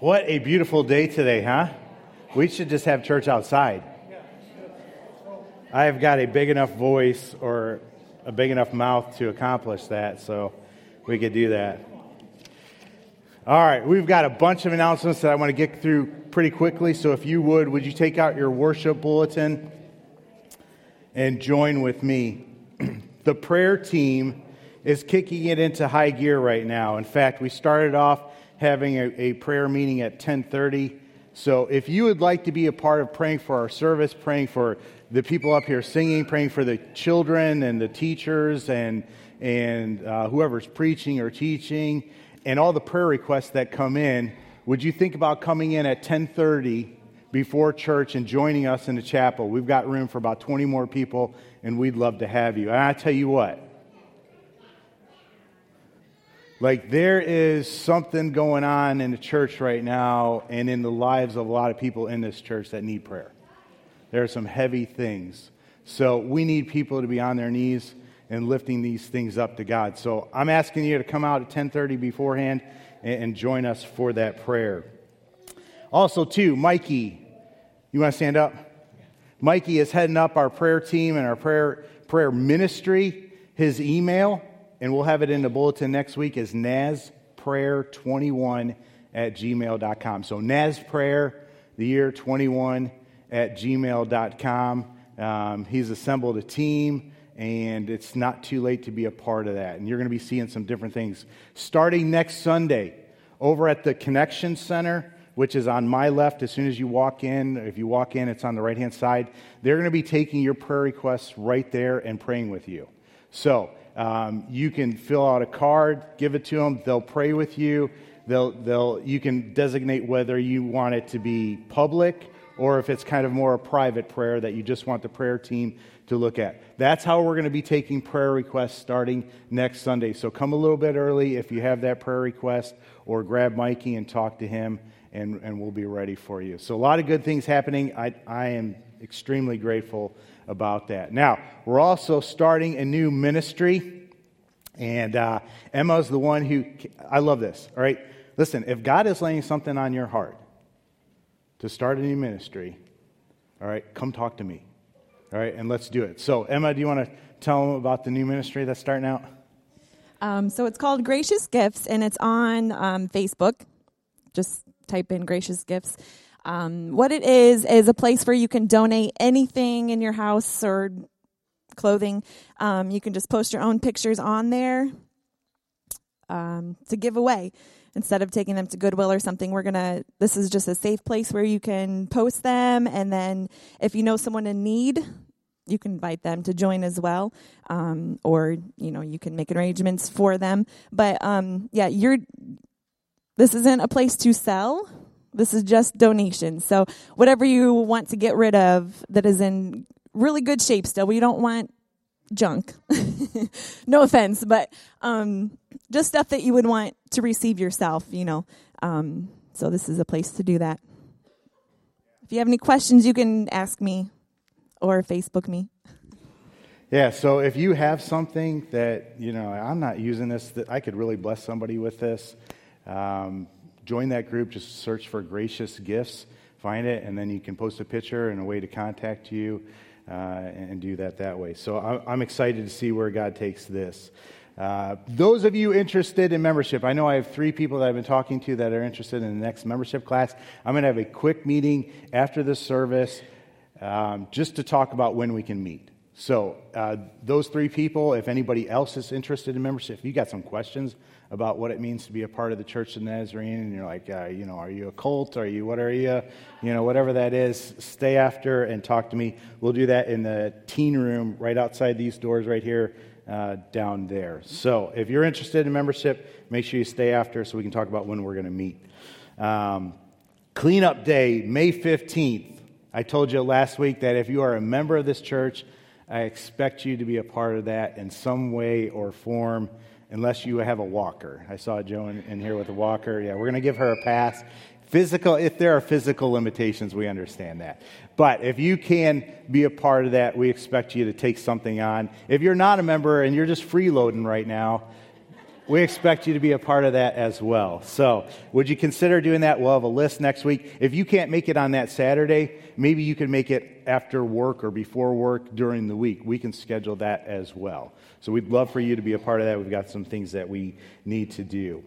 What a beautiful day today, huh? We should just have church outside. I have got a big enough voice or a big enough mouth to accomplish that, so we could do that. All right, we've got a bunch of announcements that I want to get through pretty quickly. So if you would, would you take out your worship bulletin and join with me? the prayer team is kicking it into high gear right now. In fact, we started off having a, a prayer meeting at 1030. So if you would like to be a part of praying for our service, praying for the people up here singing, praying for the children and the teachers and, and uh, whoever's preaching or teaching, and all the prayer requests that come in, would you think about coming in at 1030 before church and joining us in the chapel? We've got room for about 20 more people, and we'd love to have you. And I tell you what, like, there is something going on in the church right now and in the lives of a lot of people in this church that need prayer. There are some heavy things. So, we need people to be on their knees and lifting these things up to God. So, I'm asking you to come out at 10:30 beforehand and join us for that prayer. Also, too, Mikey, you want to stand up? Mikey is heading up our prayer team and our prayer prayer ministry. His email and we'll have it in the bulletin next week, is nazprayer21 at gmail.com. So nazprayer, the year 21 at gmail.com. Um, he's assembled a team, and it's not too late to be a part of that. And you're going to be seeing some different things. Starting next Sunday, over at the Connection Center, which is on my left as soon as you walk in. If you walk in, it's on the right hand side. They're going to be taking your prayer requests right there and praying with you. So um, you can fill out a card, give it to them. They'll pray with you. They'll, they'll, you can designate whether you want it to be public or if it's kind of more a private prayer that you just want the prayer team to look at. That's how we're going to be taking prayer requests starting next Sunday. So come a little bit early if you have that prayer request, or grab Mikey and talk to him, and, and we'll be ready for you. So, a lot of good things happening. I, I am extremely grateful about that. Now, we're also starting a new ministry, and uh, Emma's the one who, I love this, all right? Listen, if God is laying something on your heart to start a new ministry, all right, come talk to me, all right, and let's do it. So, Emma, do you want to tell them about the new ministry that's starting out? Um, so, it's called Gracious Gifts, and it's on um, Facebook. Just type in Gracious Gifts. Um, what it is is a place where you can donate anything in your house or clothing. Um, you can just post your own pictures on there um, to give away instead of taking them to Goodwill or something. We're gonna. This is just a safe place where you can post them, and then if you know someone in need, you can invite them to join as well, um, or you know you can make arrangements for them. But um, yeah, you're. This isn't a place to sell this is just donations. So whatever you want to get rid of that is in really good shape still, we don't want junk. no offense, but um, just stuff that you would want to receive yourself, you know. Um, so this is a place to do that. If you have any questions, you can ask me or Facebook me. Yeah, so if you have something that, you know, I'm not using this, that I could really bless somebody with this, um, join that group. Just search for Gracious Gifts, find it, and then you can post a picture and a way to contact you uh, and do that that way. So I'm excited to see where God takes this. Uh, those of you interested in membership, I know I have three people that I've been talking to that are interested in the next membership class. I'm going to have a quick meeting after the service um, just to talk about when we can meet. So, uh, those three people, if anybody else is interested in membership, if you got some questions about what it means to be a part of the Church of the Nazarene, and you're like, uh, you know, are you a cult? Are you, what are you? You know, whatever that is, stay after and talk to me. We'll do that in the teen room right outside these doors right here uh, down there. So if you're interested in membership, make sure you stay after so we can talk about when we're going to meet. Um, cleanup day, May 15th. I told you last week that if you are a member of this church, I expect you to be a part of that in some way or form unless you have a walker. I saw Joe in, in here with a walker. Yeah, we're going to give her a pass. Physical, if there are physical limitations, we understand that. But if you can be a part of that, we expect you to take something on. If you're not a member and you're just freeloading right now, we expect you to be a part of that as well. So, would you consider doing that? We'll have a list next week. If you can't make it on that Saturday, maybe you can make it after work or before work during the week. We can schedule that as well. So, we'd love for you to be a part of that. We've got some things that we need to do.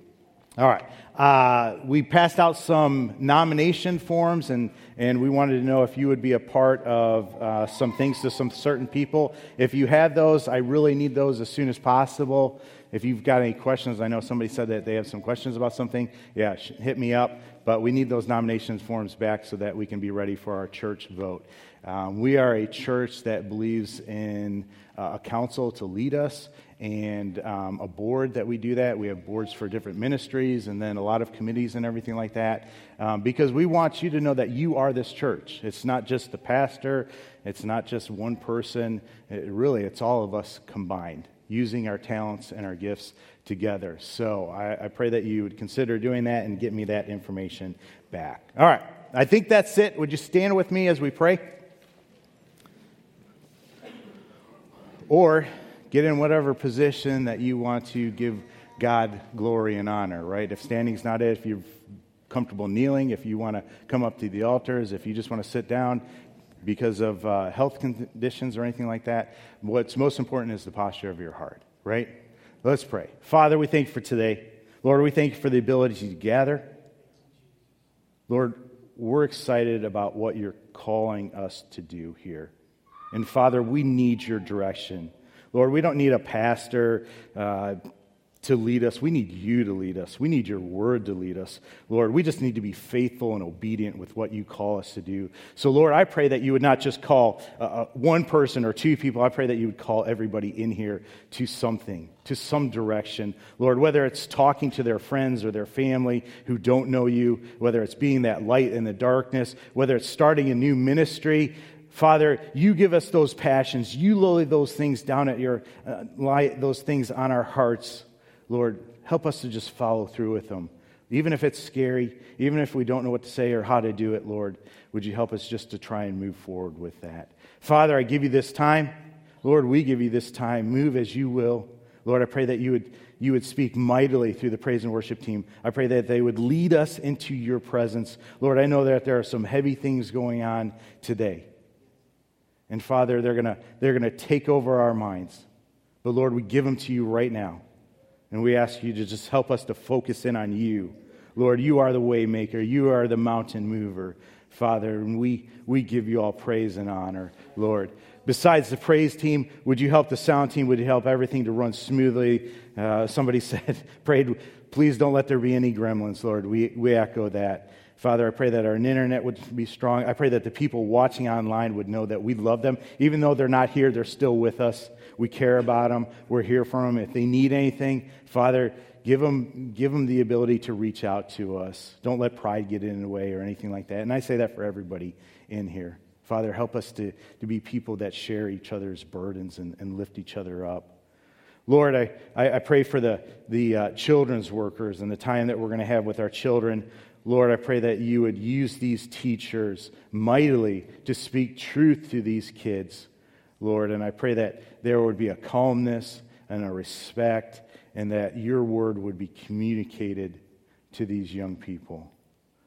All right. Uh, we passed out some nomination forms, and, and we wanted to know if you would be a part of uh, some things to some certain people. If you have those, I really need those as soon as possible. If you've got any questions, I know somebody said that they have some questions about something. Yeah, hit me up. But we need those nominations forms back so that we can be ready for our church vote. Um, we are a church that believes in uh, a council to lead us and um, a board that we do that. We have boards for different ministries and then a lot of committees and everything like that um, because we want you to know that you are this church. It's not just the pastor, it's not just one person. It, really, it's all of us combined, using our talents and our gifts together. So I, I pray that you would consider doing that and get me that information back. All right. I think that's it. Would you stand with me as we pray? Or get in whatever position that you want to give God glory and honor, right? If standing's not it, if you're comfortable kneeling, if you want to come up to the altars, if you just want to sit down because of uh, health conditions or anything like that, what's most important is the posture of your heart, right? Let's pray. Father, we thank you for today. Lord, we thank you for the ability to gather. Lord, we're excited about what you're calling us to do here. And Father, we need your direction. Lord, we don't need a pastor uh, to lead us. We need you to lead us. We need your word to lead us. Lord, we just need to be faithful and obedient with what you call us to do. So, Lord, I pray that you would not just call uh, uh one person or two people. I pray that you would call everybody in here to something, to some direction. Lord, whether it's talking to their friends or their family who don't know you, whether it's being that light in the darkness, whether it's starting a new ministry, Father, you give us those passions. You lay those things down at your, uh, lie those things on our hearts. Lord, help us to just follow through with them. Even if it's scary, even if we don't know what to say or how to do it, Lord, would you help us just to try and move forward with that? Father, I give you this time. Lord, we give you this time. Move as you will. Lord, I pray that you would, you would speak mightily through the praise and worship team. I pray that they would lead us into your presence. Lord, I know that there are some heavy things going on today. And Father, they're going to they're going to take over our minds. But Lord, we give them to you right now. And we ask you to just help us to focus in on you. Lord, you are the waymaker. You are the mountain mover, Father. And we, we give you all praise and honor, Lord. Besides the praise team, would you help the sound team? Would you help everything to run smoothly? Uh, somebody said, prayed, please don't let there be any gremlins, Lord. We, we echo that. Father, I pray that our internet would be strong. I pray that the people watching online would know that we love them. Even though they're not here, they're still with us. We care about them. We're here for them. If they need anything, Father, give them, give them the ability to reach out to us. Don't let pride get in the way or anything like that. And I say that for everybody in here. Father, help us to, to be people that share each other's burdens and, and lift each other up. Lord, I, I, pray for the, the uh, children's workers and the time that we're going to have with our children. Lord, I pray that you would use these teachers mightily to speak truth to these kids, Lord. And I pray that there would be a calmness and a respect, and that your word would be communicated to these young people.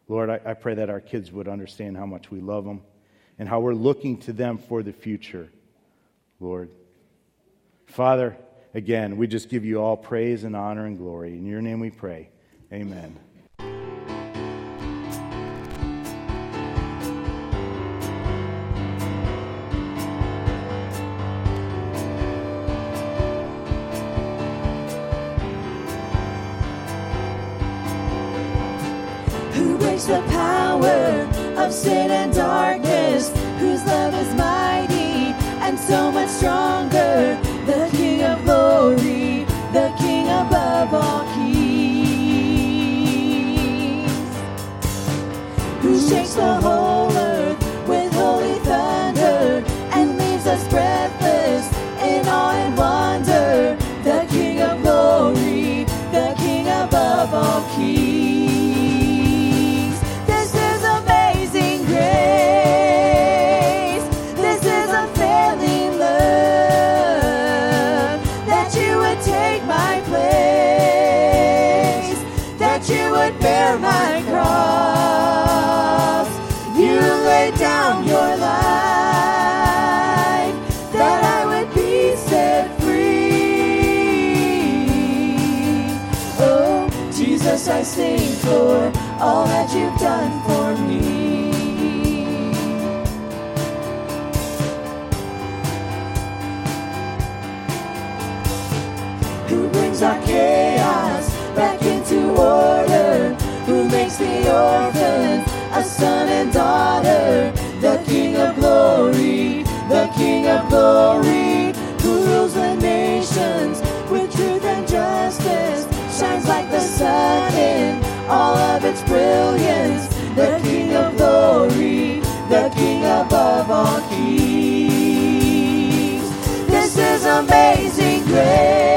Lord, I, I pray that our kids would understand how much we love them and how we're looking to them for the future, Lord. Father, again, we just give you all praise and honor and glory. In your name we pray. Amen. Sin and darkness, whose love is mighty and so much stronger. The King of glory, the King above all kings, who shakes the whole the orphans, a son and daughter, the King of glory, the King of glory, who rules the nations with truth and justice, shines like the sun in all of its brilliance, the King of glory, the King above all kings. This is amazing grace.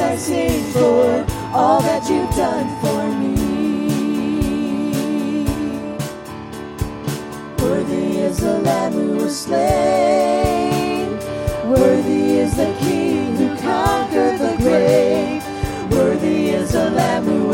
I sing for all that you've done for me. Worthy is the Lamb who was slain.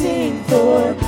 Sing for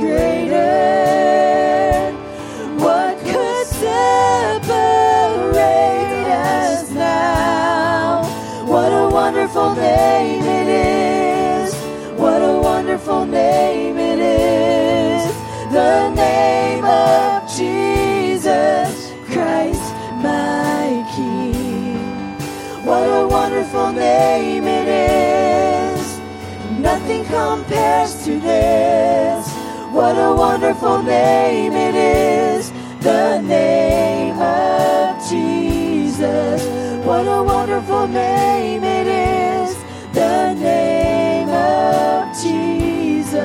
love name it is. The name of Jesus. What a wonderful name it is. The name of Jesus.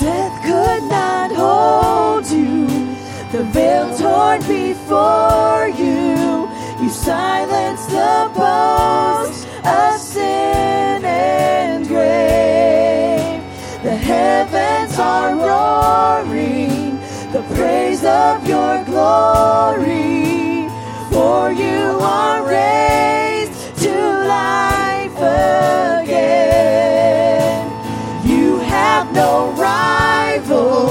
Death could not hold you. The veil torn before silence the boast of sin and grave. The heavens are roaring, the praise of your glory. For you are raised to life again. You have no rival,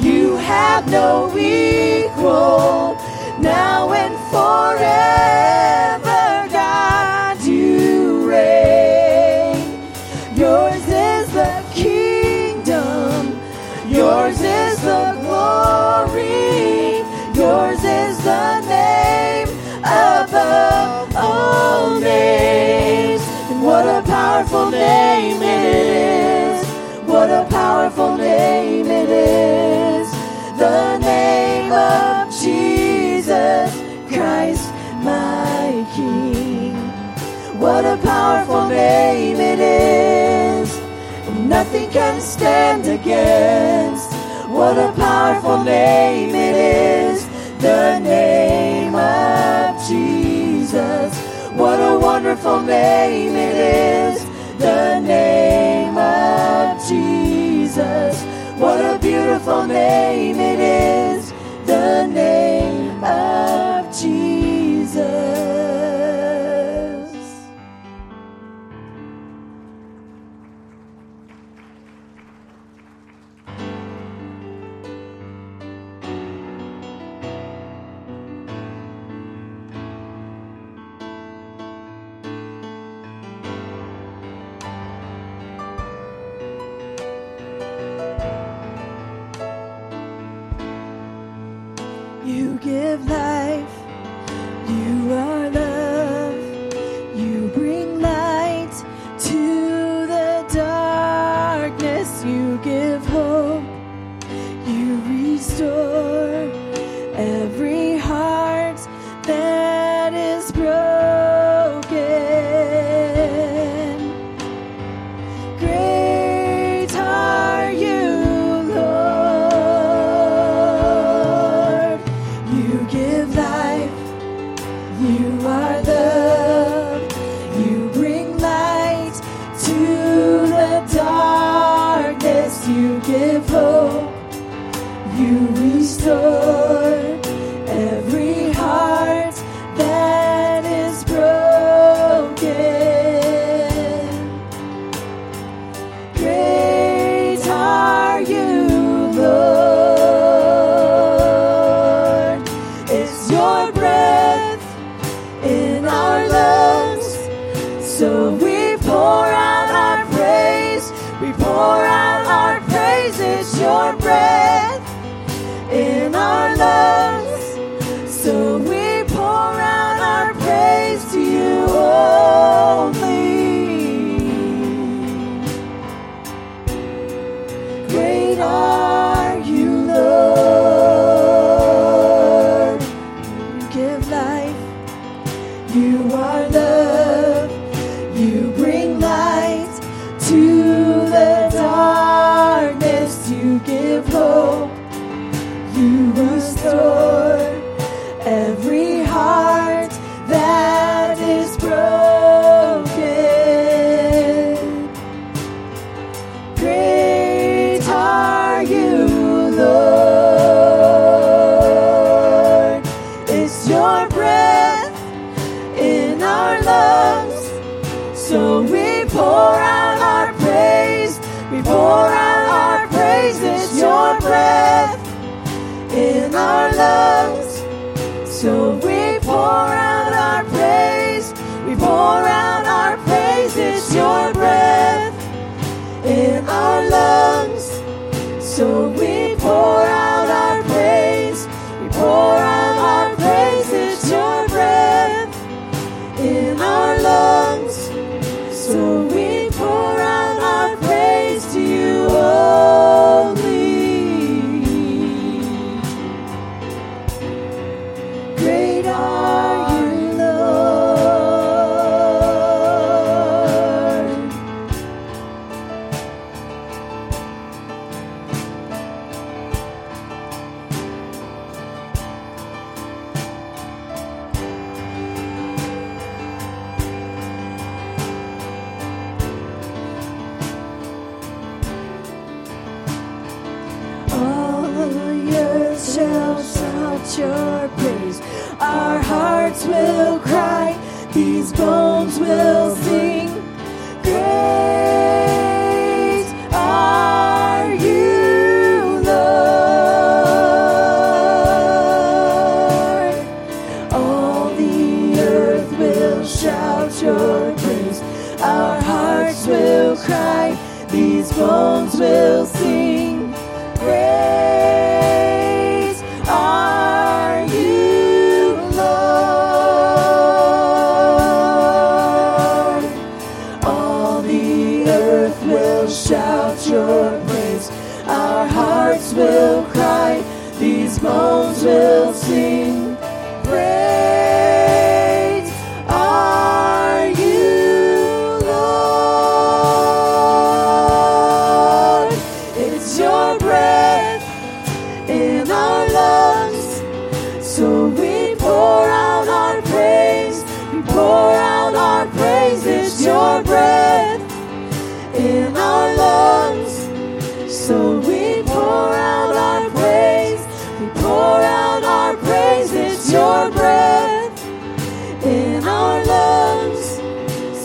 you have no equal. Now and forever. powerful name it is. Nothing can stand against what a powerful name it is. The name of Jesus. What a wonderful name it is. The name of Jesus. What a beautiful name it is. The name of Jesus.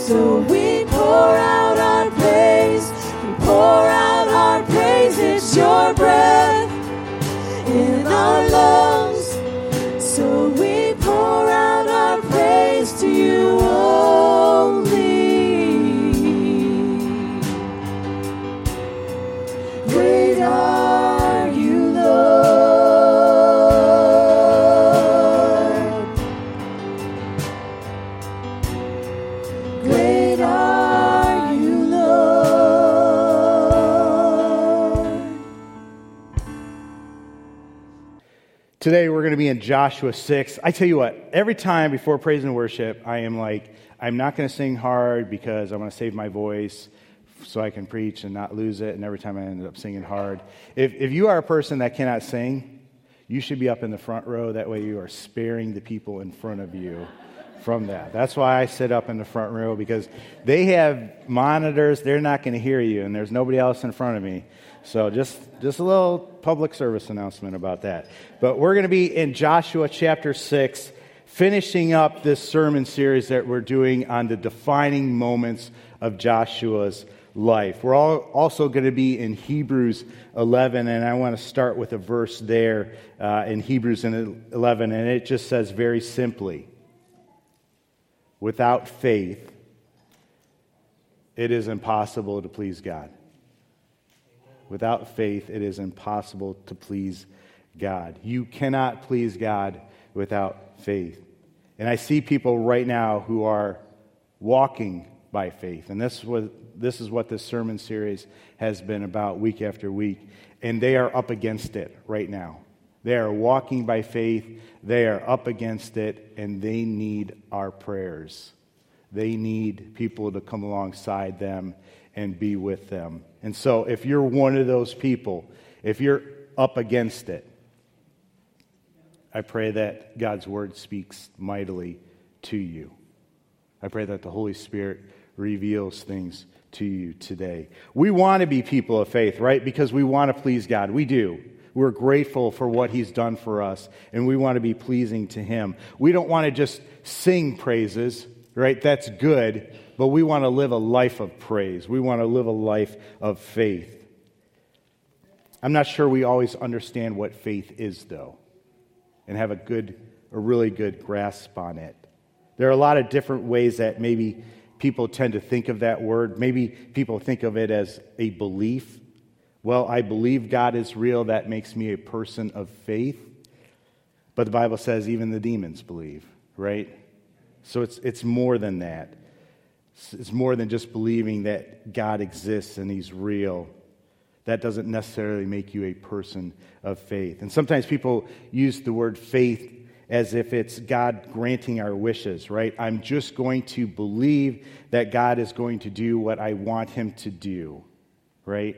So we pour out our praise. We pour out our praise. It's your breath in our lungs. In Joshua 6. I tell you what, every time before praise and worship, I am like, I'm not going to sing hard because I want to save my voice so I can preach and not lose it. And every time I end up singing hard. If, if you are a person that cannot sing, you should be up in the front row. That way you are sparing the people in front of you from that. That's why I sit up in the front row because they have monitors. They're not going to hear you, and there's nobody else in front of me. So just just a little public service announcement about that. But we're going to be in Joshua chapter 6 finishing up this sermon series that we're doing on the defining moments of Joshua's life. We're all also going to be in Hebrews 11 and I want to start with a verse there uh, in Hebrews 11 and it just says very simply without faith it is impossible to please God. Without faith, it is impossible to please God. You cannot please God without faith. And I see people right now who are walking by faith. And this, was, this is what this sermon series has been about week after week. And they are up against it right now. They are walking by faith, they are up against it, and they need our prayers. They need people to come alongside them and be with them. And so, if you're one of those people, if you're up against it, I pray that God's word speaks mightily to you. I pray that the Holy Spirit reveals things to you today. We want to be people of faith, right? Because we want to please God. We do. We're grateful for what He's done for us, and we want to be pleasing to Him. We don't want to just sing praises, right? That's good, but we want to live a life of praise. We want to live a life of faith. I'm not sure we always understand what faith is, though, and have a good, a really good grasp on it. There are a lot of different ways that maybe people tend to think of that word. Maybe people think of it as a belief. Well, I believe God is real. That makes me a person of faith. But the Bible says even the demons believe, right? So it's, it's more than that. It's more than just believing that God exists and He's real. That doesn't necessarily make you a person of faith. And sometimes people use the word faith as if it's God granting our wishes, right? I'm just going to believe that God is going to do what I want Him to do, right?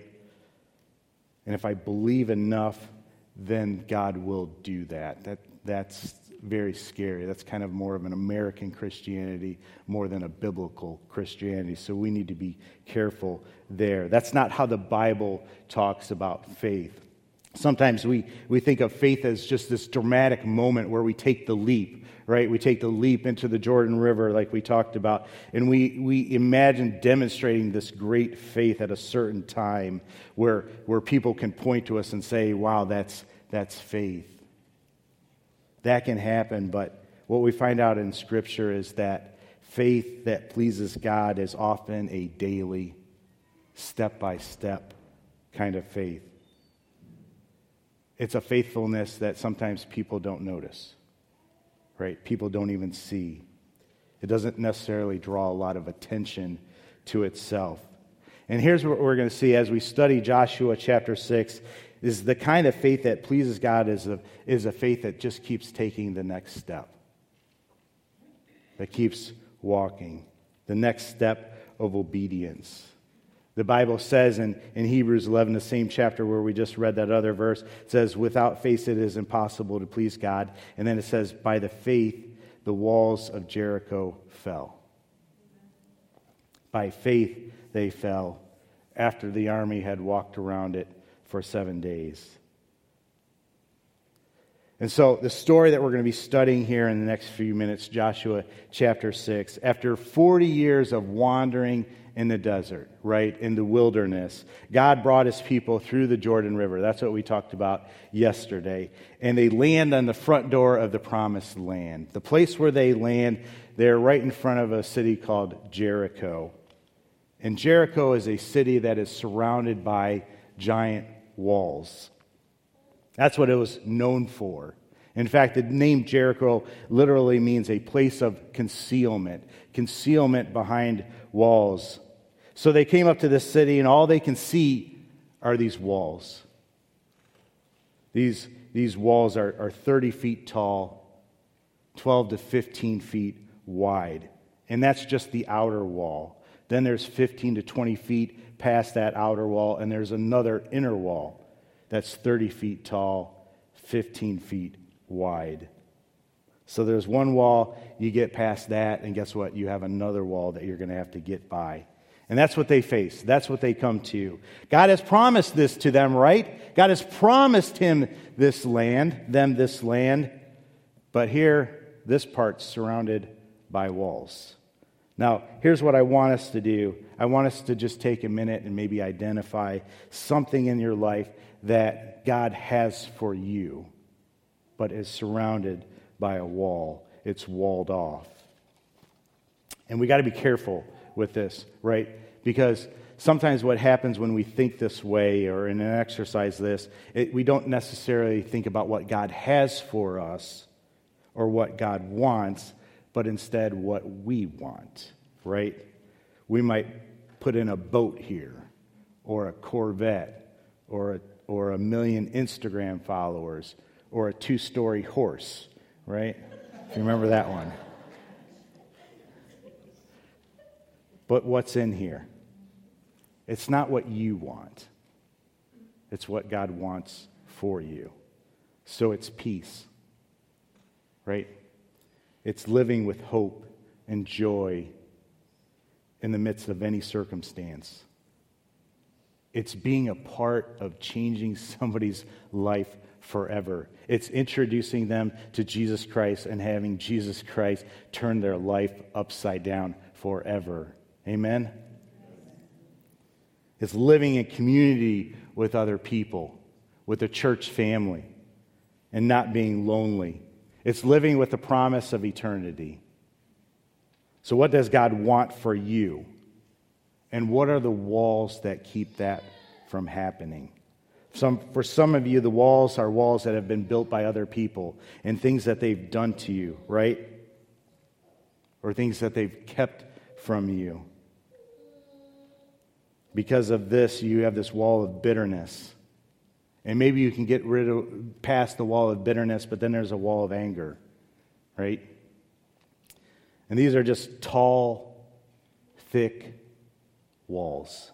And if I believe enough, then God will do that. that that's very scary. That's kind of more of an American Christianity more than a biblical Christianity. So we need to be careful there. That's not how the Bible talks about faith. Sometimes we, we think of faith as just this dramatic moment where we take the leap, right? We take the leap into the Jordan River, like we talked about, and we, we imagine demonstrating this great faith at a certain time where, where people can point to us and say, wow, that's, that's faith. That can happen, but what we find out in Scripture is that faith that pleases God is often a daily, step by step kind of faith. It's a faithfulness that sometimes people don't notice, right? People don't even see. It doesn't necessarily draw a lot of attention to itself. And here's what we're going to see as we study Joshua chapter 6 is the kind of faith that pleases God is a, is a faith that just keeps taking the next step, that keeps walking, the next step of obedience. The Bible says in, in Hebrews 11, the same chapter where we just read that other verse, it says, Without faith it is impossible to please God. And then it says, By the faith the walls of Jericho fell. By faith they fell after the army had walked around it for seven days. And so, the story that we're going to be studying here in the next few minutes, Joshua chapter 6, after 40 years of wandering in the desert, right, in the wilderness, God brought his people through the Jordan River. That's what we talked about yesterday. And they land on the front door of the promised land. The place where they land, they're right in front of a city called Jericho. And Jericho is a city that is surrounded by giant walls. That's what it was known for. In fact, the name Jericho literally means a place of concealment, concealment behind walls. So they came up to this city, and all they can see are these walls. These, these walls are, are 30 feet tall, 12 to 15 feet wide. And that's just the outer wall. Then there's 15 to 20 feet past that outer wall, and there's another inner wall that's 30 feet tall, 15 feet wide. So there's one wall, you get past that, and guess what? You have another wall that you're going to have to get by. And that's what they face. That's what they come to. God has promised this to them, right? God has promised him this land, them this land. But here, this part's surrounded by walls. Now, here's what I want us to do. I want us to just take a minute and maybe identify something in your life that God has for you, but is surrounded by a wall. It's walled off. And we got to be careful with this, right? Because sometimes what happens when we think this way or in an exercise this, it, we don't necessarily think about what God has for us or what God wants, but instead what we want, right? We might put in a boat here or a Corvette or a, or a million Instagram followers or a two story horse, right? If you remember that one. But what's in here? It's not what you want, it's what God wants for you. So it's peace, right? It's living with hope and joy in the midst of any circumstance. It's being a part of changing somebody's life forever. It's introducing them to Jesus Christ and having Jesus Christ turn their life upside down forever. Amen? It's living in community with other people, with a church family, and not being lonely. It's living with the promise of eternity. So, what does God want for you? And what are the walls that keep that from happening? Some, for some of you, the walls are walls that have been built by other people and things that they've done to you, right? Or things that they've kept from you. Because of this, you have this wall of bitterness. And maybe you can get rid of past the wall of bitterness, but then there's a wall of anger, right? And these are just tall, thick walls.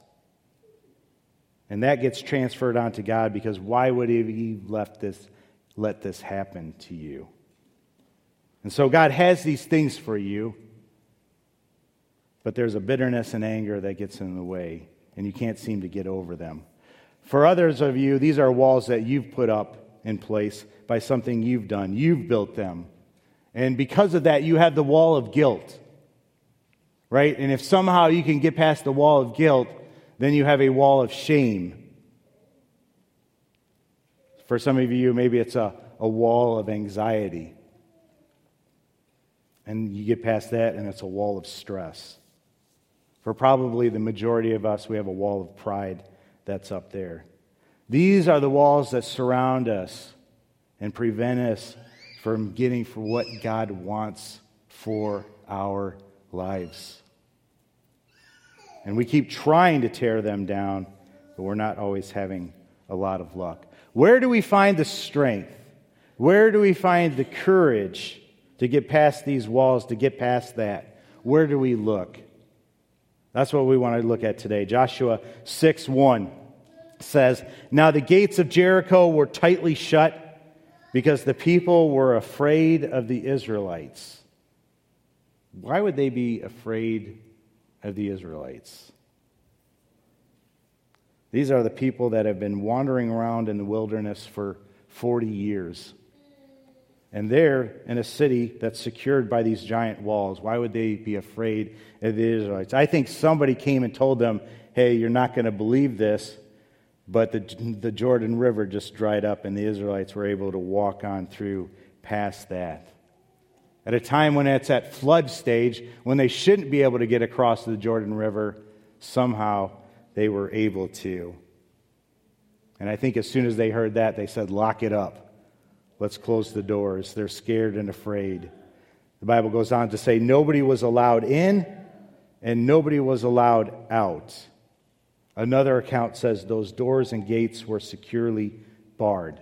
And that gets transferred onto God because why would he left this, let this happen to you? And so God has these things for you, but there's a bitterness and anger that gets in the way, and you can't seem to get over them. For others of you, these are walls that you've put up in place by something you've done. You've built them. And because of that, you have the wall of guilt. Right? And if somehow you can get past the wall of guilt, then you have a wall of shame. For some of you, maybe it's a, a wall of anxiety. And you get past that, and it's a wall of stress. For probably the majority of us, we have a wall of pride that's up there. These are the walls that surround us and prevent us from getting for what God wants for our lives. And we keep trying to tear them down, but we're not always having a lot of luck. Where do we find the strength? Where do we find the courage to get past these walls, to get past that? Where do we look? That's what we want to look at today. Joshua 6 1 says, Now the gates of Jericho were tightly shut because the people were afraid of the Israelites. Why would they be afraid of the Israelites? These are the people that have been wandering around in the wilderness for 40 years. And they're in a city that's secured by these giant walls. Why would they be afraid of the Israelites? I think somebody came and told them, hey, you're not going to believe this, but the, the Jordan River just dried up, and the Israelites were able to walk on through past that. At a time when it's at flood stage, when they shouldn't be able to get across the Jordan River, somehow they were able to. And I think as soon as they heard that, they said, Lock it up. Let's close the doors. They're scared and afraid. The Bible goes on to say nobody was allowed in and nobody was allowed out. Another account says those doors and gates were securely barred.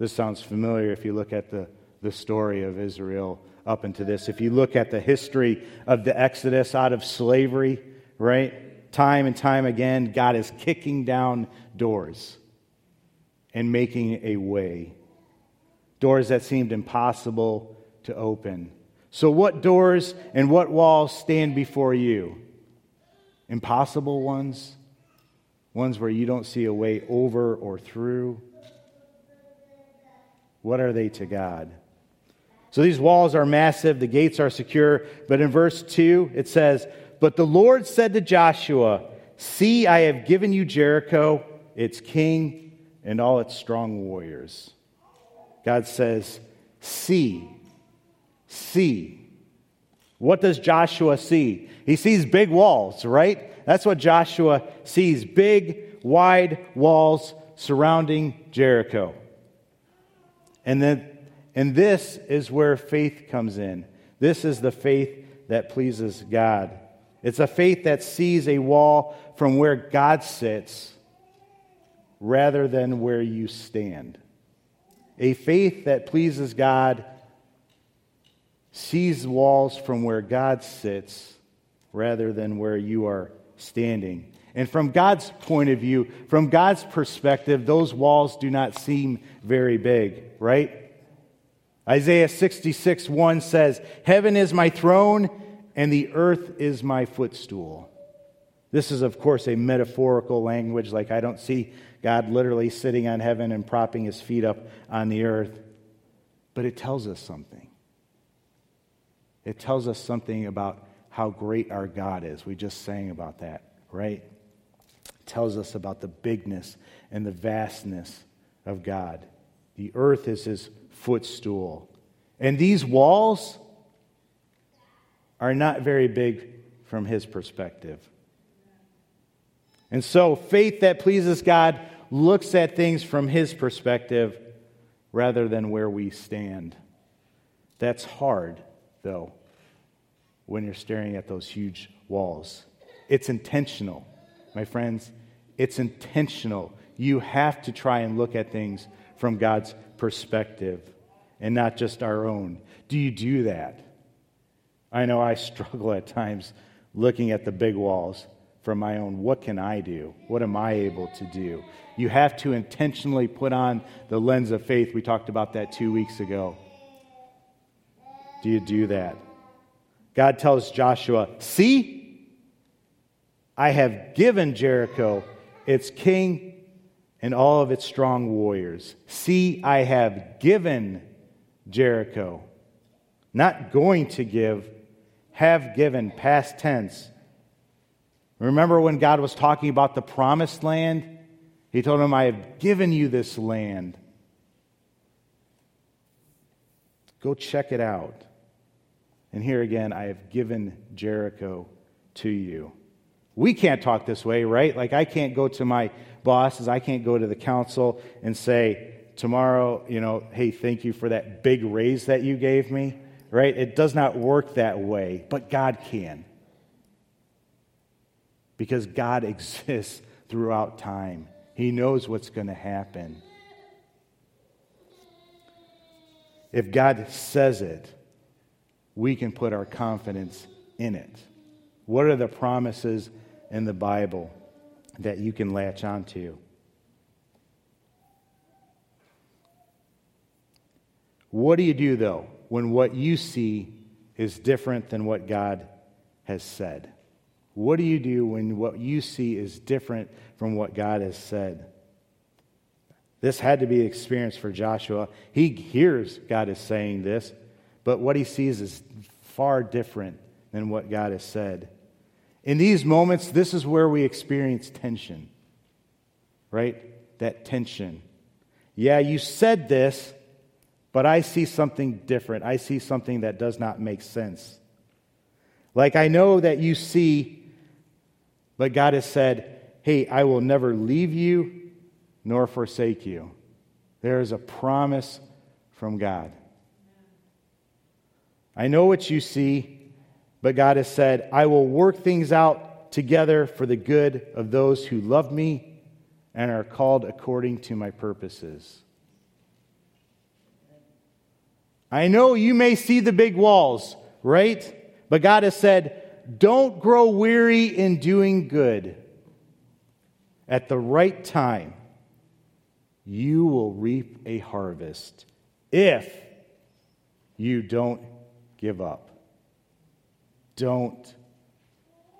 This sounds familiar if you look at the, the story of Israel up into this. If you look at the history of the Exodus out of slavery, right? Time and time again, God is kicking down doors and making a way. Doors that seemed impossible to open. So, what doors and what walls stand before you? Impossible ones? Ones where you don't see a way over or through? What are they to God? So these walls are massive, the gates are secure. But in verse 2, it says, But the Lord said to Joshua, See, I have given you Jericho, its king, and all its strong warriors. God says, See, see. What does Joshua see? He sees big walls, right? That's what Joshua sees big, wide walls surrounding Jericho. And then and this is where faith comes in. This is the faith that pleases God. It's a faith that sees a wall from where God sits rather than where you stand. A faith that pleases God sees walls from where God sits rather than where you are standing. And from God's point of view, from God's perspective, those walls do not seem very big, right? Isaiah 66 1 says, Heaven is my throne, and the earth is my footstool. This is, of course, a metaphorical language, like I don't see God literally sitting on heaven and propping his feet up on the earth. But it tells us something. It tells us something about how great our God is. We just sang about that, right? It tells us about the bigness and the vastness of God. The earth is his footstool. And these walls are not very big from his perspective. And so, faith that pleases God looks at things from his perspective rather than where we stand. That's hard, though, when you're staring at those huge walls. It's intentional, my friends. It's intentional. You have to try and look at things from God's perspective and not just our own. Do you do that? I know I struggle at times looking at the big walls from my own. What can I do? What am I able to do? You have to intentionally put on the lens of faith. We talked about that two weeks ago. Do you do that? God tells Joshua, See, I have given Jericho its king and all of its strong warriors. See, I have given Jericho. Not going to give, have given, past tense. Remember when God was talking about the promised land? He told him, I have given you this land. Go check it out. And here again, I have given Jericho to you. We can't talk this way, right? Like, I can't go to my bosses, I can't go to the council and say, tomorrow, you know, hey, thank you for that big raise that you gave me, right? It does not work that way, but God can. Because God exists throughout time, He knows what's going to happen. If God says it, we can put our confidence in it. What are the promises in the Bible that you can latch onto? What do you do, though, when what you see is different than what God has said? What do you do when what you see is different from what God has said? This had to be experienced for Joshua. He hears God is saying this, but what he sees is far different than what God has said. In these moments, this is where we experience tension, right? That tension. Yeah, you said this, but I see something different. I see something that does not make sense. Like I know that you see, but God has said, hey, I will never leave you nor forsake you. There is a promise from God. I know what you see, but God has said, I will work things out together for the good of those who love me and are called according to my purposes. I know you may see the big walls, right? But God has said, don't grow weary in doing good. At the right time, you will reap a harvest if you don't give up. Don't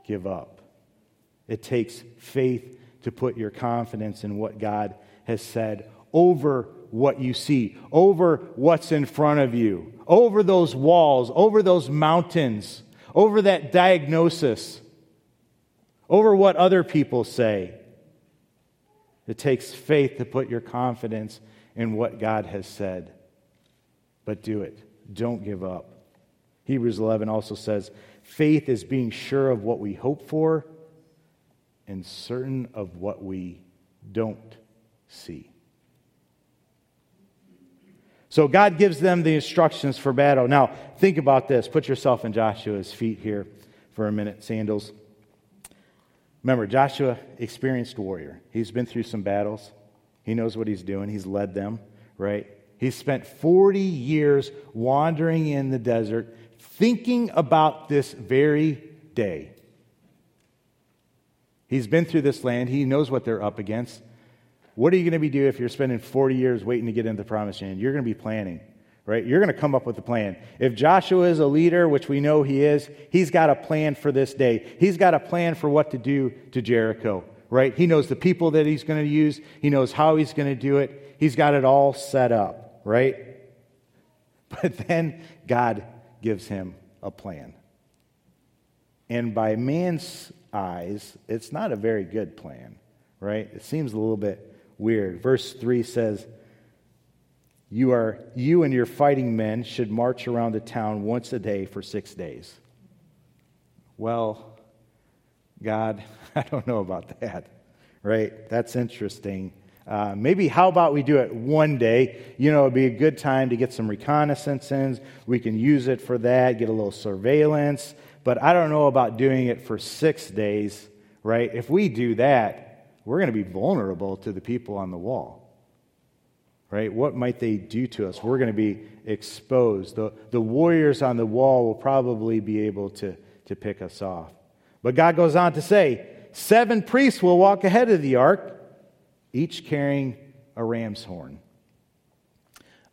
give up. It takes faith to put your confidence in what God has said over what you see, over what's in front of you, over those walls, over those mountains, over that diagnosis, over what other people say. It takes faith to put your confidence in what God has said. But do it. Don't give up. Hebrews 11 also says faith is being sure of what we hope for and certain of what we don't see. So God gives them the instructions for battle. Now, think about this. Put yourself in Joshua's feet here for a minute, sandals. Remember, Joshua, experienced warrior. He's been through some battles. He knows what he's doing. He's led them, right? He's spent 40 years wandering in the desert thinking about this very day. He's been through this land. He knows what they're up against. What are you going to be doing if you're spending 40 years waiting to get into the promised land? You're going to be planning right? You're going to come up with a plan. If Joshua is a leader, which we know he is, he's got a plan for this day. He's got a plan for what to do to Jericho, right? He knows the people that he's going to use, he knows how he's going to do it. He's got it all set up, right? But then God gives him a plan. And by man's eyes, it's not a very good plan, right? It seems a little bit weird. Verse 3 says, you, are, you and your fighting men should march around the town once a day for six days. Well, God, I don't know about that, right? That's interesting. Uh, maybe how about we do it one day? You know, it'd be a good time to get some reconnaissance in. We can use it for that, get a little surveillance. But I don't know about doing it for six days, right? If we do that, we're going to be vulnerable to the people on the wall right? What might they do to us? We're going to be exposed. The, the warriors on the wall will probably be able to, to pick us off. But God goes on to say, seven priests will walk ahead of the ark, each carrying a ram's horn.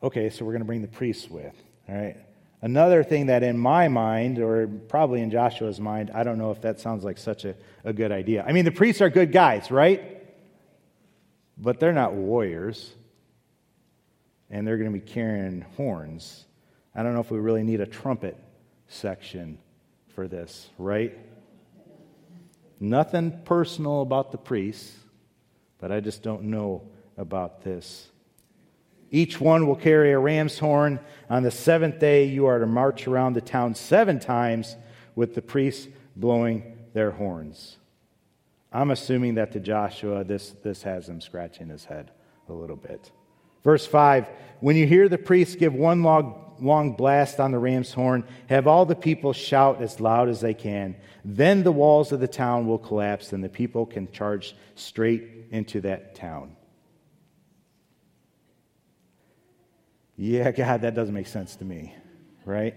Okay, so we're going to bring the priests with, all right? Another thing that in my mind, or probably in Joshua's mind, I don't know if that sounds like such a, a good idea. I mean, the priests are good guys, right? But they're not warriors and they're going to be carrying horns. I don't know if we really need a trumpet section for this, right? Nothing personal about the priests, but I just don't know about this. Each one will carry a ram's horn. On the seventh day, you are to march around the town seven times with the priests blowing their horns. I'm assuming that to Joshua, this, this has him scratching his head a little bit. Verse 5 When you hear the priests give one long, long blast on the ram's horn, have all the people shout as loud as they can. Then the walls of the town will collapse, and the people can charge straight into that town. Yeah, God, that doesn't make sense to me, right?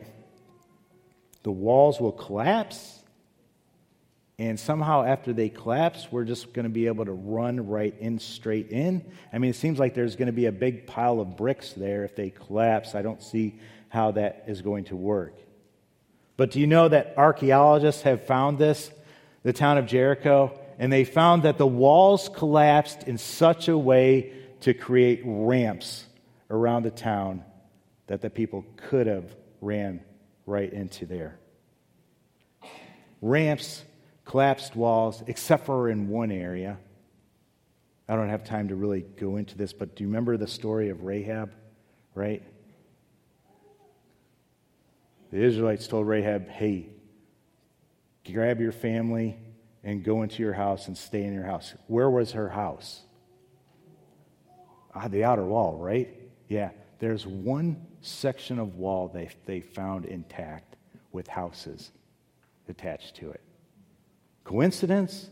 The walls will collapse, and somehow after they collapse, we're just going to be able to run right in, straight in. I mean, it seems like there's going to be a big pile of bricks there if they collapse. I don't see how that is going to work. But do you know that archaeologists have found this, the town of Jericho? And they found that the walls collapsed in such a way to create ramps around the town that the people could have ran right into there. Ramps, collapsed walls, except for in one area. I don't have time to really go into this, but do you remember the story of Rahab, right? The Israelites told Rahab, hey, grab your family and go into your house and stay in your house. Where was her house? Ah, the outer wall, right? Yeah, there's one section of wall they, they found intact with houses attached to it. Coincidence?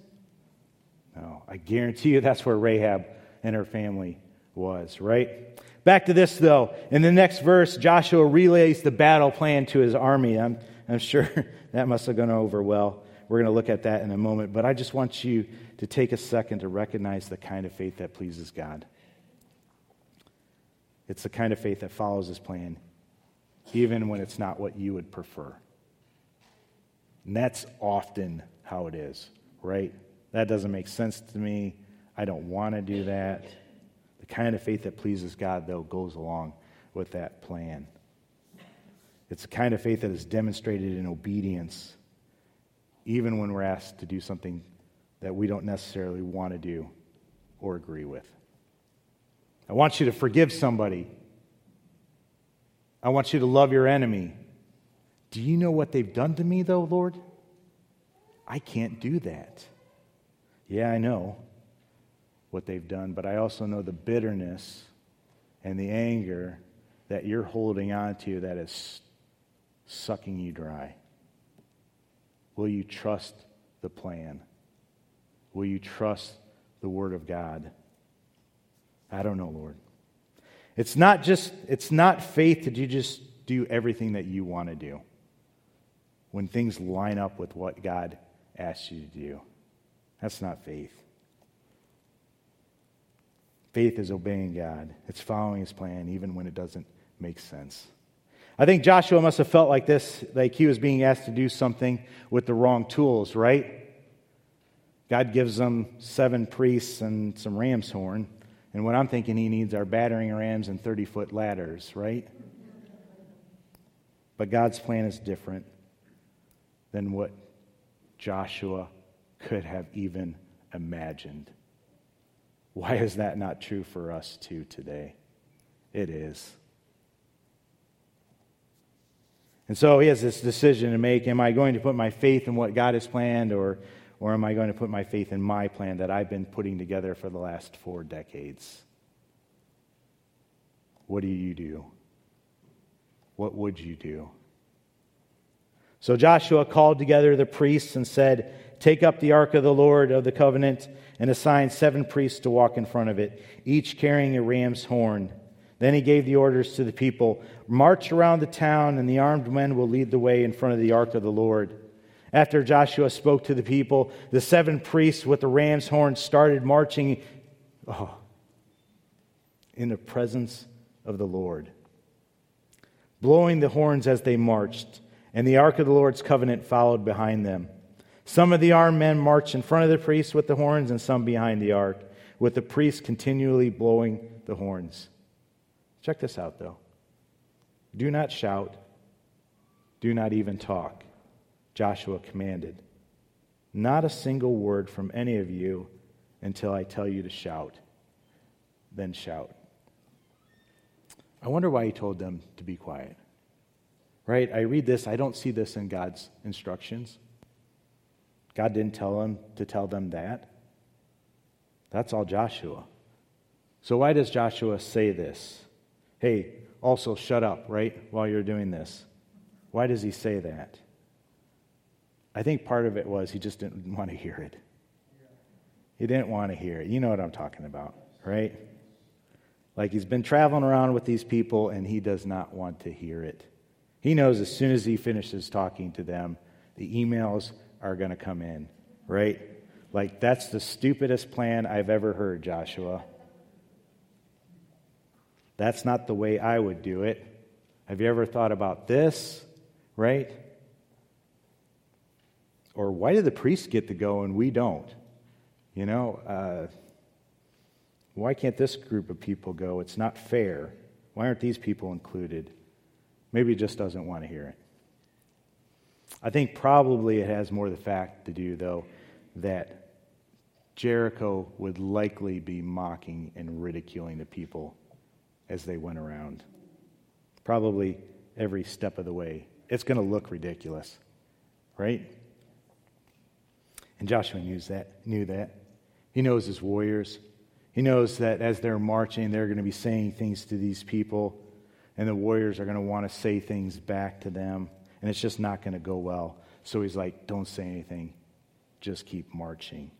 No, I guarantee you that's where Rahab and her family was, right? Back to this, though. In the next verse, Joshua relays the battle plan to his army. I'm, I'm sure that must have gone over well. We're going to look at that in a moment. But I just want you to take a second to recognize the kind of faith that pleases God. It's the kind of faith that follows his plan, even when it's not what you would prefer. And that's often how it is, right? That doesn't make sense to me. I don't want to do that. The kind of faith that pleases God, though, goes along with that plan. It's the kind of faith that is demonstrated in obedience, even when we're asked to do something that we don't necessarily want to do or agree with. I want you to forgive somebody. I want you to love your enemy. Do you know what they've done to me, though, Lord? I can't do that. Yeah, I know what they've done, but I also know the bitterness and the anger that you're holding on to that is sucking you dry. Will you trust the plan? Will you trust the Word of God? I don't know, Lord. It's not just, it's not faith that you just do everything that you want to do when things line up with what God asks you to do. That's not faith. Faith is obeying God, it's following His plan even when it doesn't make sense. I think Joshua must have felt like this, like he was being asked to do something with the wrong tools, right? God gives them seven priests and some ram's horn. And what I'm thinking he needs are battering rams and 30 foot ladders, right? But God's plan is different than what Joshua could have even imagined. Why is that not true for us too today? It is. And so he has this decision to make. Am I going to put my faith in what God has planned, or or am I going to put my faith in my plan that I've been putting together for the last four decades? What do you do? What would you do? So Joshua called together the priests and said, Take up the ark of the Lord of the covenant and assigned seven priests to walk in front of it, each carrying a ram's horn. Then he gave the orders to the people March around the town, and the armed men will lead the way in front of the ark of the Lord. After Joshua spoke to the people, the seven priests with the ram's horn started marching oh, in the presence of the Lord, blowing the horns as they marched, and the ark of the Lord's covenant followed behind them. Some of the armed men marched in front of the priests with the horns, and some behind the ark, with the priests continually blowing the horns. Check this out, though. Do not shout, do not even talk Joshua commanded. Not a single word from any of you until I tell you to shout. Then shout. I wonder why he told them to be quiet. Right? I read this, I don't see this in God's instructions. God didn't tell him to tell them that. That's all Joshua. So, why does Joshua say this? Hey, also shut up, right, while you're doing this? Why does he say that? I think part of it was he just didn't want to hear it. He didn't want to hear it. You know what I'm talking about, right? Like he's been traveling around with these people and he does not want to hear it. He knows as soon as he finishes talking to them, the emails are going to come in, right? Like, that's the stupidest plan I've ever heard, Joshua. That's not the way I would do it. Have you ever thought about this, right? Or why do the priests get to go and we don't? You know, uh, why can't this group of people go? It's not fair. Why aren't these people included? Maybe he just doesn't want to hear it. I think probably it has more the fact to do, though, that Jericho would likely be mocking and ridiculing the people as they went around. Probably every step of the way. It's going to look ridiculous, right? And Joshua knew that, knew that. He knows his warriors. He knows that as they're marching, they're going to be saying things to these people, and the warriors are going to want to say things back to them, and it's just not going to go well. So he's like, Don't say anything, just keep marching.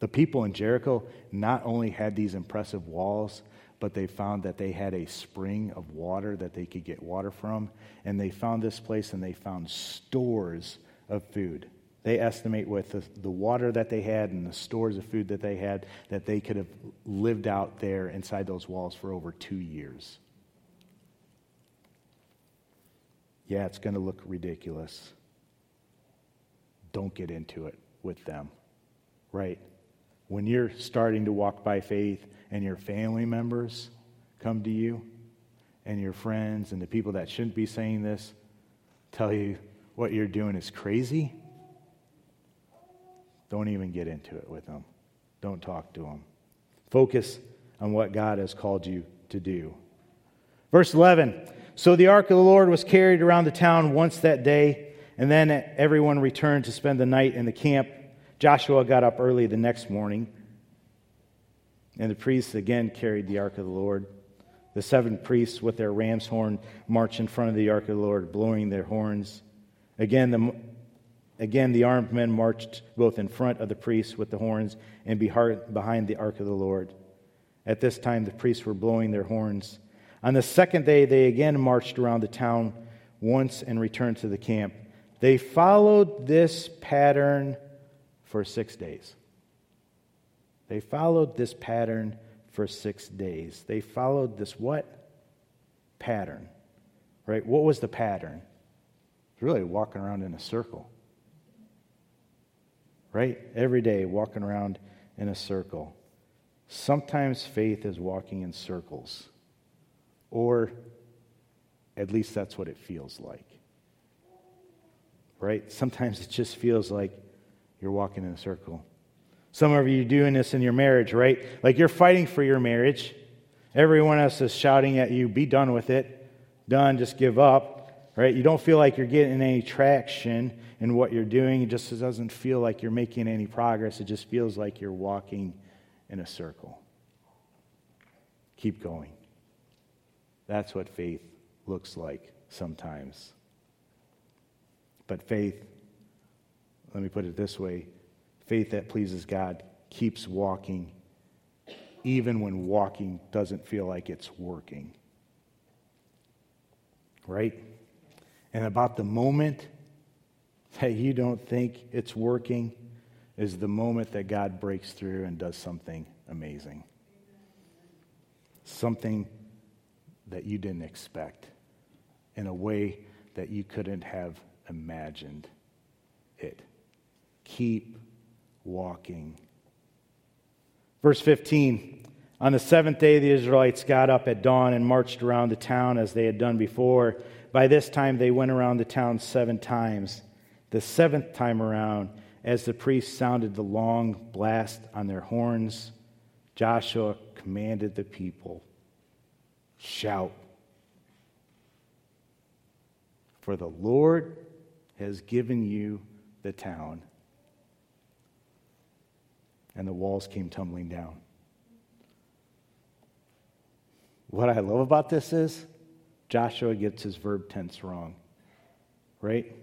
The people in Jericho not only had these impressive walls, but they found that they had a spring of water that they could get water from. And they found this place and they found stores of food. They estimate with the, the, water that they had and the stores of food that they had that they could have lived out there inside those walls for over two years. Yeah, it's going to look ridiculous. Don't get into it with them, right? When you're starting to walk by faith and your family members come to you and your friends and the people that shouldn't be saying this tell you what you're doing is crazy, don't even get into it with them. Don't talk to them. Focus on what God has called you to do. Verse 11 So the ark of the Lord was carried around the town once that day, and then everyone returned to spend the night in the camp. Joshua got up early the next morning, and the priests again carried the ark of the Lord. The seven priests with their ram's horn marched in front of the ark of the Lord, blowing their horns. Again, the, again, the armed men marched both in front of the priests with the horns and behind the ark of the Lord. At this time, the priests were blowing their horns. On the second day, they again marched around the town once and returned to the camp. They followed this pattern for six days. They followed this pattern for six days. They followed this what? Pattern. Right? What was the pattern? Really walking around in a circle. Right? Every day, walking around in a circle. Sometimes faith is walking in circles, or at least that's what it feels like. Right? Sometimes it just feels like you're walking in a circle. Some of you doing this in your marriage, right? Like you're fighting for your marriage. Everyone else is shouting at you, be done with it. Done, just give up, right? You don't feel like you're getting any traction in what you're doing. It just doesn't feel like you're making any progress. It just feels like you're walking in a circle. Keep going. That's what faith looks like sometimes. But faith let me put it this way faith that pleases God keeps walking, even when walking doesn't feel like it's working. Right? And about the moment that you don't think it's working is the moment that God breaks through and does something amazing. Something that you didn't expect in a way that you couldn't have imagined keep walking. Verse 15 On the seventh day, the Israelites got up at dawn and marched around the town as they had done before. By this time, they went around the town seven times. The seventh time around, as the priests sounded the long blast on their horns, Joshua commanded the people Shout, for the Lord has given you the town and the walls came tumbling down. What I love about this is Joshua gets his verb tense wrong, right?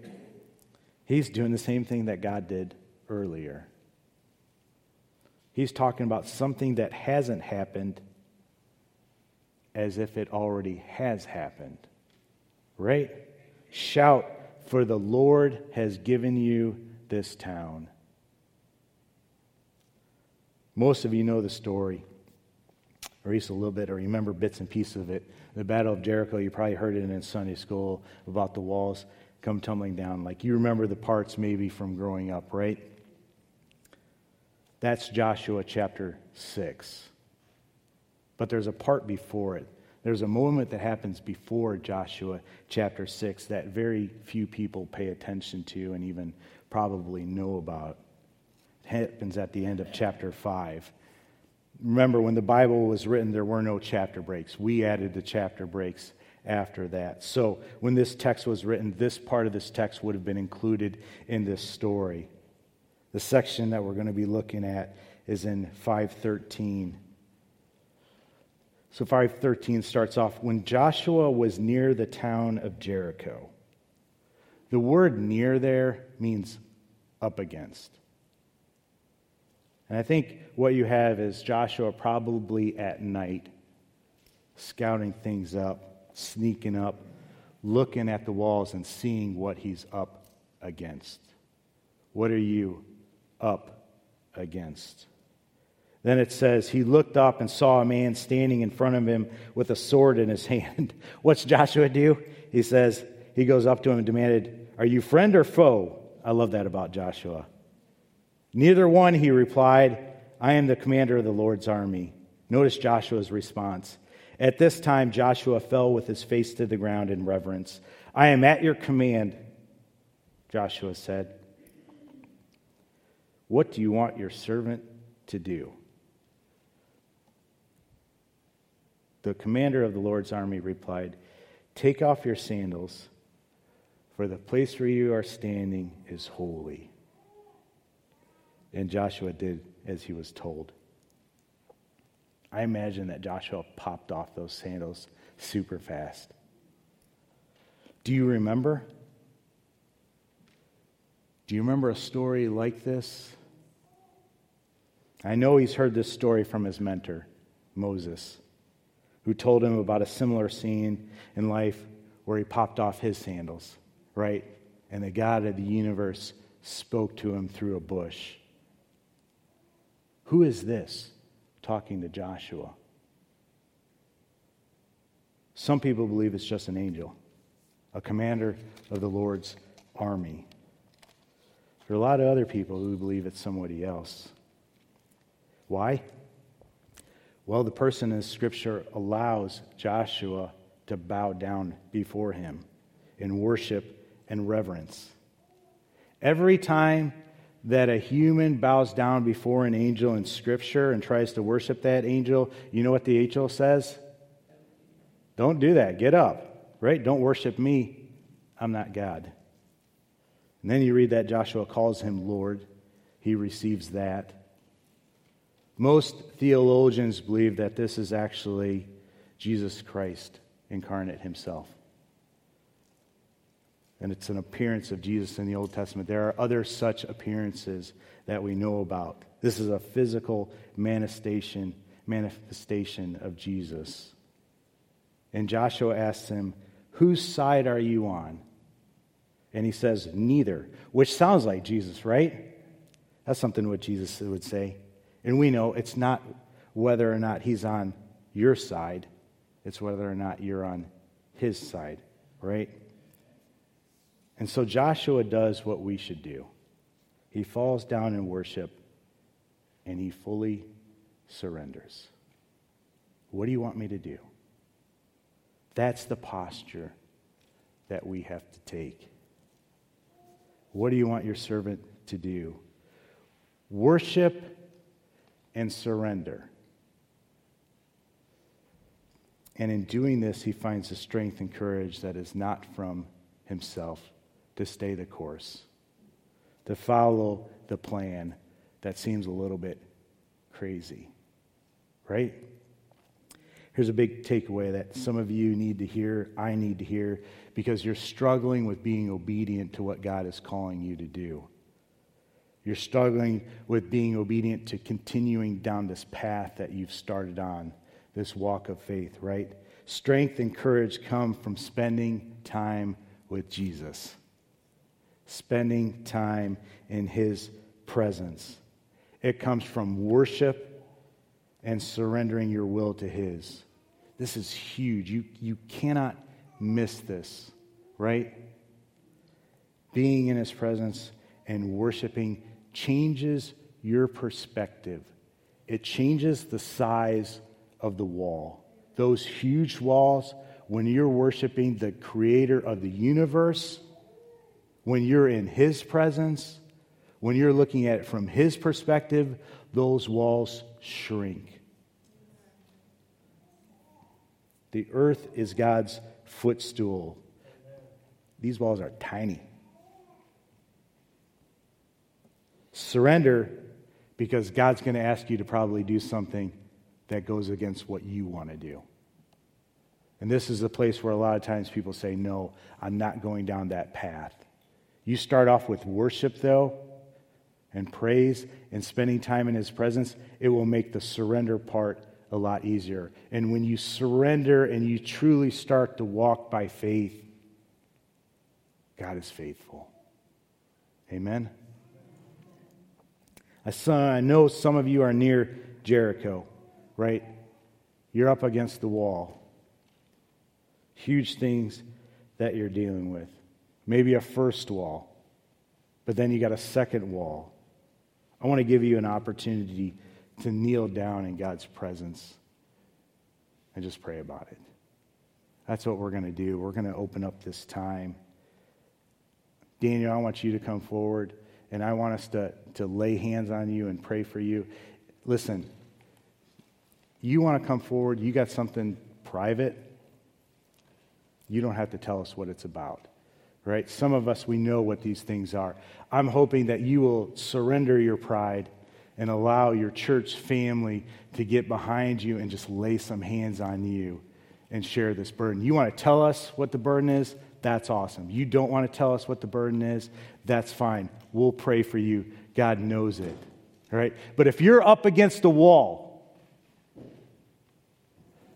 He's doing the same thing that God did earlier. He's talking about something that hasn't happened as if it already has happened, right? Shout, for the Lord has given you this town. Most of you know the story, or at least a little bit, or remember bits and pieces of it. The Battle of Jericho, you probably heard it in Sunday school about the walls come tumbling down. Like you remember the parts maybe from growing up, right? That's Joshua chapter 6. But there's a part before it. There's a moment that happens before Joshua chapter 6 that very few people pay attention to and even probably know about happens at the end of chapter 5. Remember, when the Bible was written, there were no chapter breaks. We added the chapter breaks after that. So, when this text was written, this part of this text would have been included in this story. The section that we're going to be looking at is in 513. So 513 starts off when Joshua was near the town of Jericho. The word near there means up against. And I think what you have is Joshua probably at night scouting things up, sneaking up, looking at the walls and seeing what he's up against. What are you up against? Then it says, He looked up and saw a man standing in front of him with a sword in his hand. What's Joshua do? He says, He goes up to him and demanded, Are you friend or foe? I love that about Joshua. Neither one, he replied. I am the commander of the Lord's army. Notice Joshua's response. At this time, Joshua fell with his face to the ground in reverence. I am at your command, Joshua said. What do you want your servant to do? The commander of the Lord's army replied, Take off your sandals, for the place where you are standing is holy. And Joshua did as he was told. I imagine that Joshua popped off those sandals super fast. Do you remember? Do you remember a story like this? I know he's heard this story from his mentor, Moses, who told him about a similar scene in life where he popped off his sandals, right? And the God of the universe spoke to him through a bush. Who is this talking to Joshua? Some people believe it's just an angel, a commander of the Lord's army. There are a lot of other people who believe it's somebody else. Why? Well, the person in Scripture allows Joshua to bow down before him in worship and reverence. Every time that a human bows down before an angel in Scripture and tries to worship that angel, you know what the angel says? Don't do that. Get up, right? Don't worship me. I'm not God. And then you read that Joshua calls him Lord. He receives that. Most theologians believe that this is actually Jesus Christ incarnate himself and it's an appearance of Jesus in the Old Testament. There are other such appearances that we know about. This is a physical manifestation, manifestation of Jesus. And Joshua asks him, Whose side are you on? And he says, Neither, which sounds like Jesus, right? That's something what Jesus would say. And we know it's not whether or not he's on your side, it's whether or not you're on his side, right? And so Joshua does what we should do he falls down in worship and he fully surrenders. What do you want me to do? That's the posture that we have to take. What do you want your servant to do? Worship and surrender. And in doing this, he finds the strength and courage that is not from himself to stay the course, to follow the plan that seems a little bit crazy, right? Here's a big takeaway that some of you need to hear, I need to hear, because you're struggling with being obedient to what God is calling you to do. You're struggling with being obedient to continuing down this path that you've started on, this walk of faith, right? Strength and courage come from spending time with Jesus, spending time in His presence. It comes from worship and surrendering your will to His. This is huge. You, you cannot miss this, right? Being in His presence and worshiping changes your perspective, it changes the size of the wall. Those huge walls, when you're worshiping the creator of the universe, when you're in His presence, when you're looking at it from His perspective, those walls shrink. The earth is God's footstool. These walls are tiny. Surrender because God's going to ask you to probably do something that goes against what you want to do. And this is the place where a lot of times people say, No, I'm not going down that path. You start off with worship, though, and praise and spending time in His presence, it will make the surrender part a lot easier. And when you surrender and you truly start to walk by faith, God is faithful. Amen. I, saw, I know some of you are near Jericho, right? You're up against the wall. Huge things that you're dealing with. Maybe a first wall, but then you got a second wall. I want to give you an opportunity to kneel down in God's presence and just pray about it. That's what we're going to do. We're going to open up this time. Daniel, I want you to come forward and I want us to, to lay hands on you and pray for you. Listen, you want to come forward, you got something private, you don't have to tell us what it's about. Right? Some of us, we know what these things are. I'm hoping that you will surrender your pride and allow your church family to get behind you and just lay some hands on you and share this burden. You want to tell us what the burden is? That's awesome. You don't want to tell us what the burden is? That's fine. We'll pray for you. God knows it. All right? But if you're up against the wall,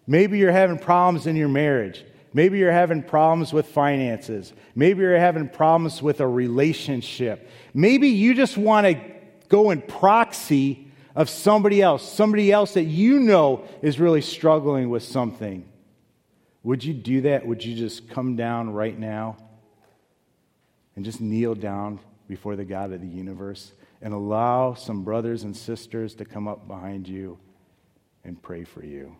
maybe you're having problems in your marriage. Maybe you're having problems with finances. Maybe you're having problems with a relationship. Maybe you just want to go in proxy of somebody else, somebody else that you know is really struggling with something. Would you do that? Would you just come down right now and just kneel down before the God of the universe and allow some brothers and sisters to come up behind you and pray for you?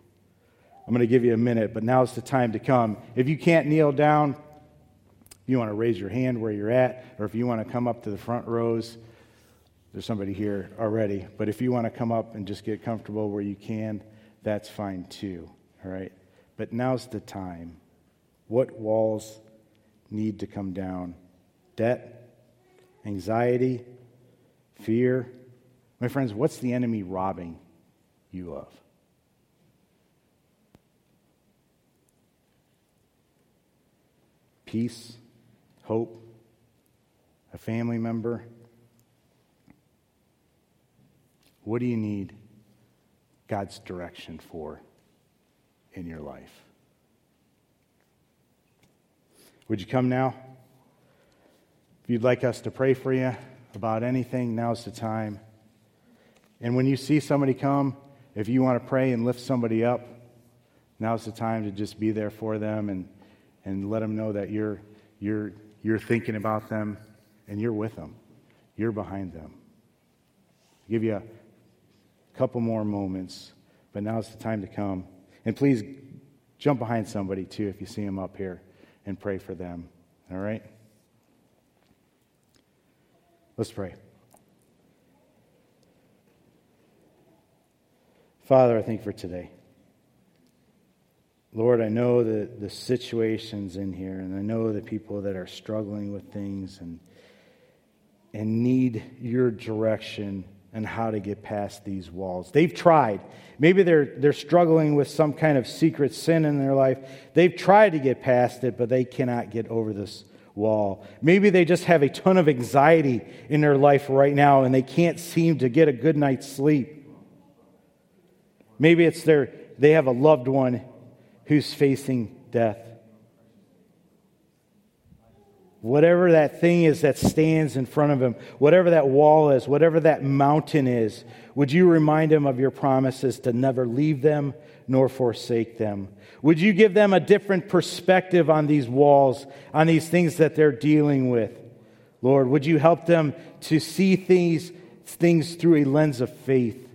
I'm going to give you a minute, but now's the time to come. If you can't kneel down, you want to raise your hand where you're at, or if you want to come up to the front rows, there's somebody here already. But if you want to come up and just get comfortable where you can, that's fine too. All right? But now's the time. What walls need to come down? Debt, anxiety, fear. My friends, what's the enemy robbing you of? Peace, hope, a family member What do you need God's direction for in your life? Would you come now? If you'd like us to pray for you about anything, now's the time. And when you see somebody come, if you want to pray and lift somebody up, now's the time to just be there for them and, and let them know that you're, you're, you're thinking about them and you're with them. You're behind them. I'll give you a couple more moments, but now's the time to come. And please jump behind somebody too if you see them up here and pray for them. All right? Let's pray. Father, I thank for today. Lord, I know the, the situations in here, and I know the people that are struggling with things and, and need your direction and how to get past these walls. They've tried. Maybe they're, they're struggling with some kind of secret sin in their life. They've tried to get past it, but they cannot get over this wall. Maybe they just have a ton of anxiety in their life right now and they can't seem to get a good night's sleep. Maybe it's their, they have a loved one who's facing death. Whatever that thing is that stands in front of him, whatever that wall is, whatever that mountain is, would you remind him of your promises to never leave them nor forsake them? Would you give them a different perspective on these walls, on these things that they're dealing with? Lord, would you help them to see things, things through a lens of faith?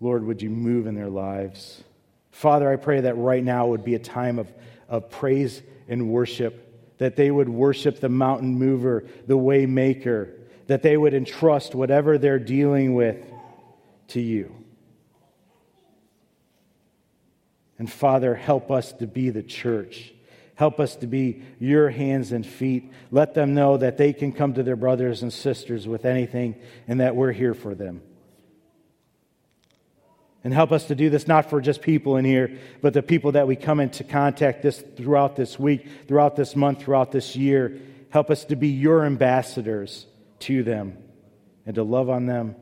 Lord, would you move in their lives? Father, I pray that right now would be a time of, of praise and worship, that they would worship the mountain mover, the way maker, that they would entrust whatever they're dealing with to you. And Father, help us to be the church. Help us to be your hands and feet. Let them know that they can come to their brothers and sisters with anything and that we're here for them. And help us to do this not for just people in here, but the people that we come into contact this throughout this week, throughout this month, throughout this year. Help us to be your ambassadors to them and to love on them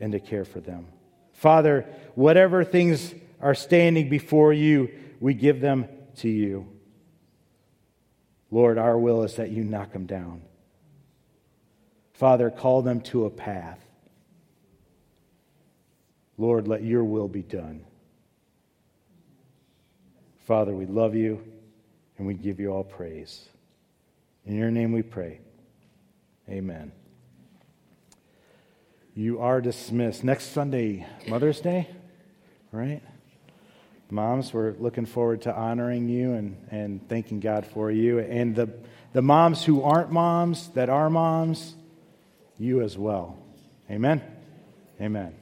and to care for them. Father, whatever things are standing before you, we give them to you. Lord, our will is that you knock them down. Father, call them to a path Lord, let your will be done. Father, we love you and we give you all praise. In your name we pray. Amen. You are dismissed. Next Sunday, Mother's Day, right? Moms, we're looking forward to honoring you and, and thanking God for you. And the, the moms who aren't moms, that are moms, you as well. Amen? Amen.